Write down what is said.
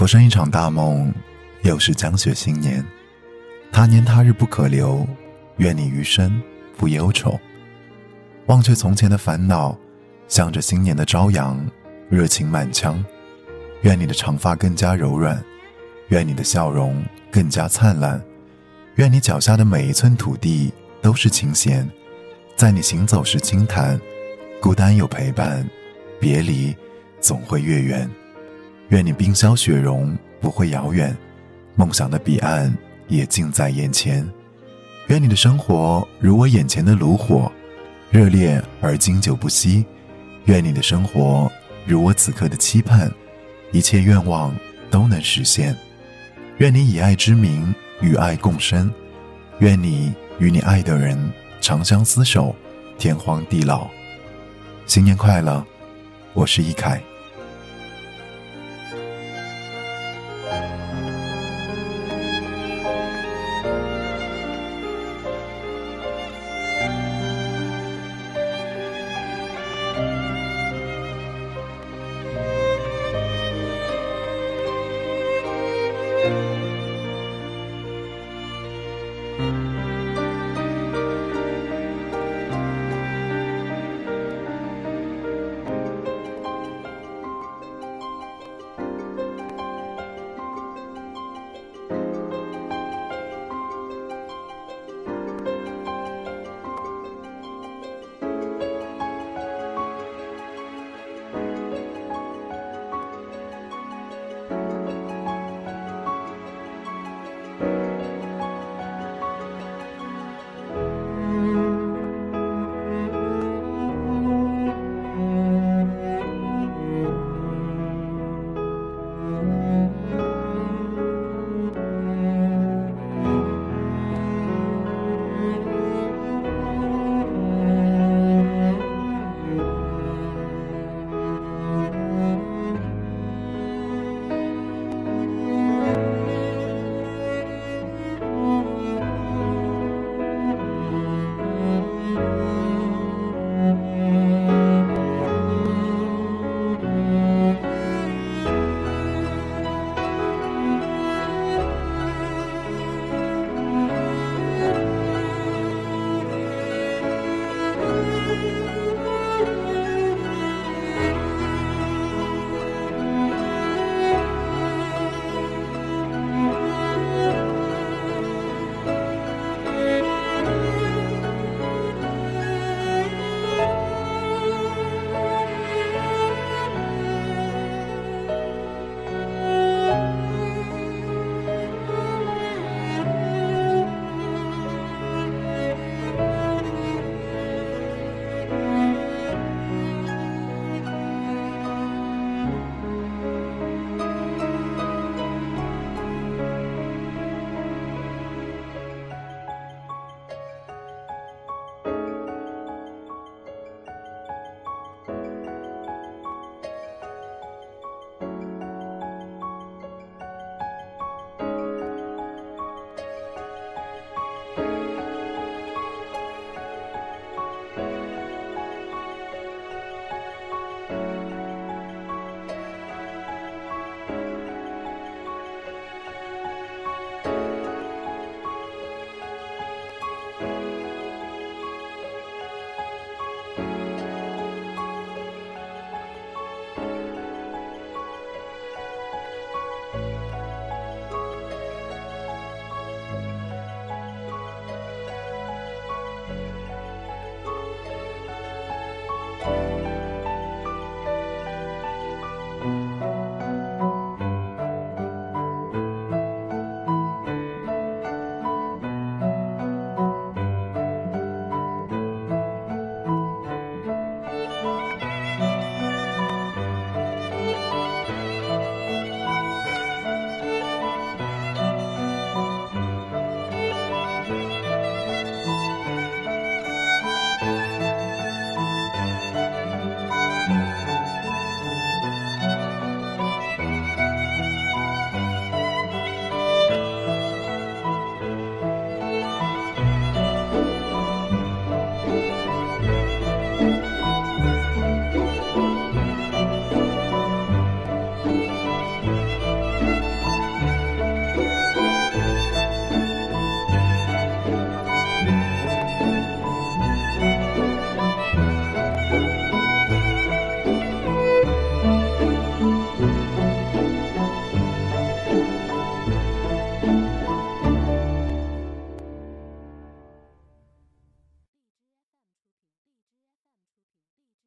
浮生一场大梦，又是江雪新年。他年他日不可留，愿你余生不忧愁。忘却从前的烦恼，向着新年的朝阳，热情满腔。愿你的长发更加柔软，愿你的笑容更加灿烂，愿你脚下的每一寸土地都是琴弦，在你行走时轻弹。孤单有陪伴，别离总会越远。愿你冰消雪融不会遥远，梦想的彼岸也近在眼前。愿你的生活如我眼前的炉火。热烈而经久不息，愿你的生活如我此刻的期盼，一切愿望都能实现。愿你以爱之名与爱共生，愿你与你爱的人长相厮守，天荒地老。新年快乐，我是易凯。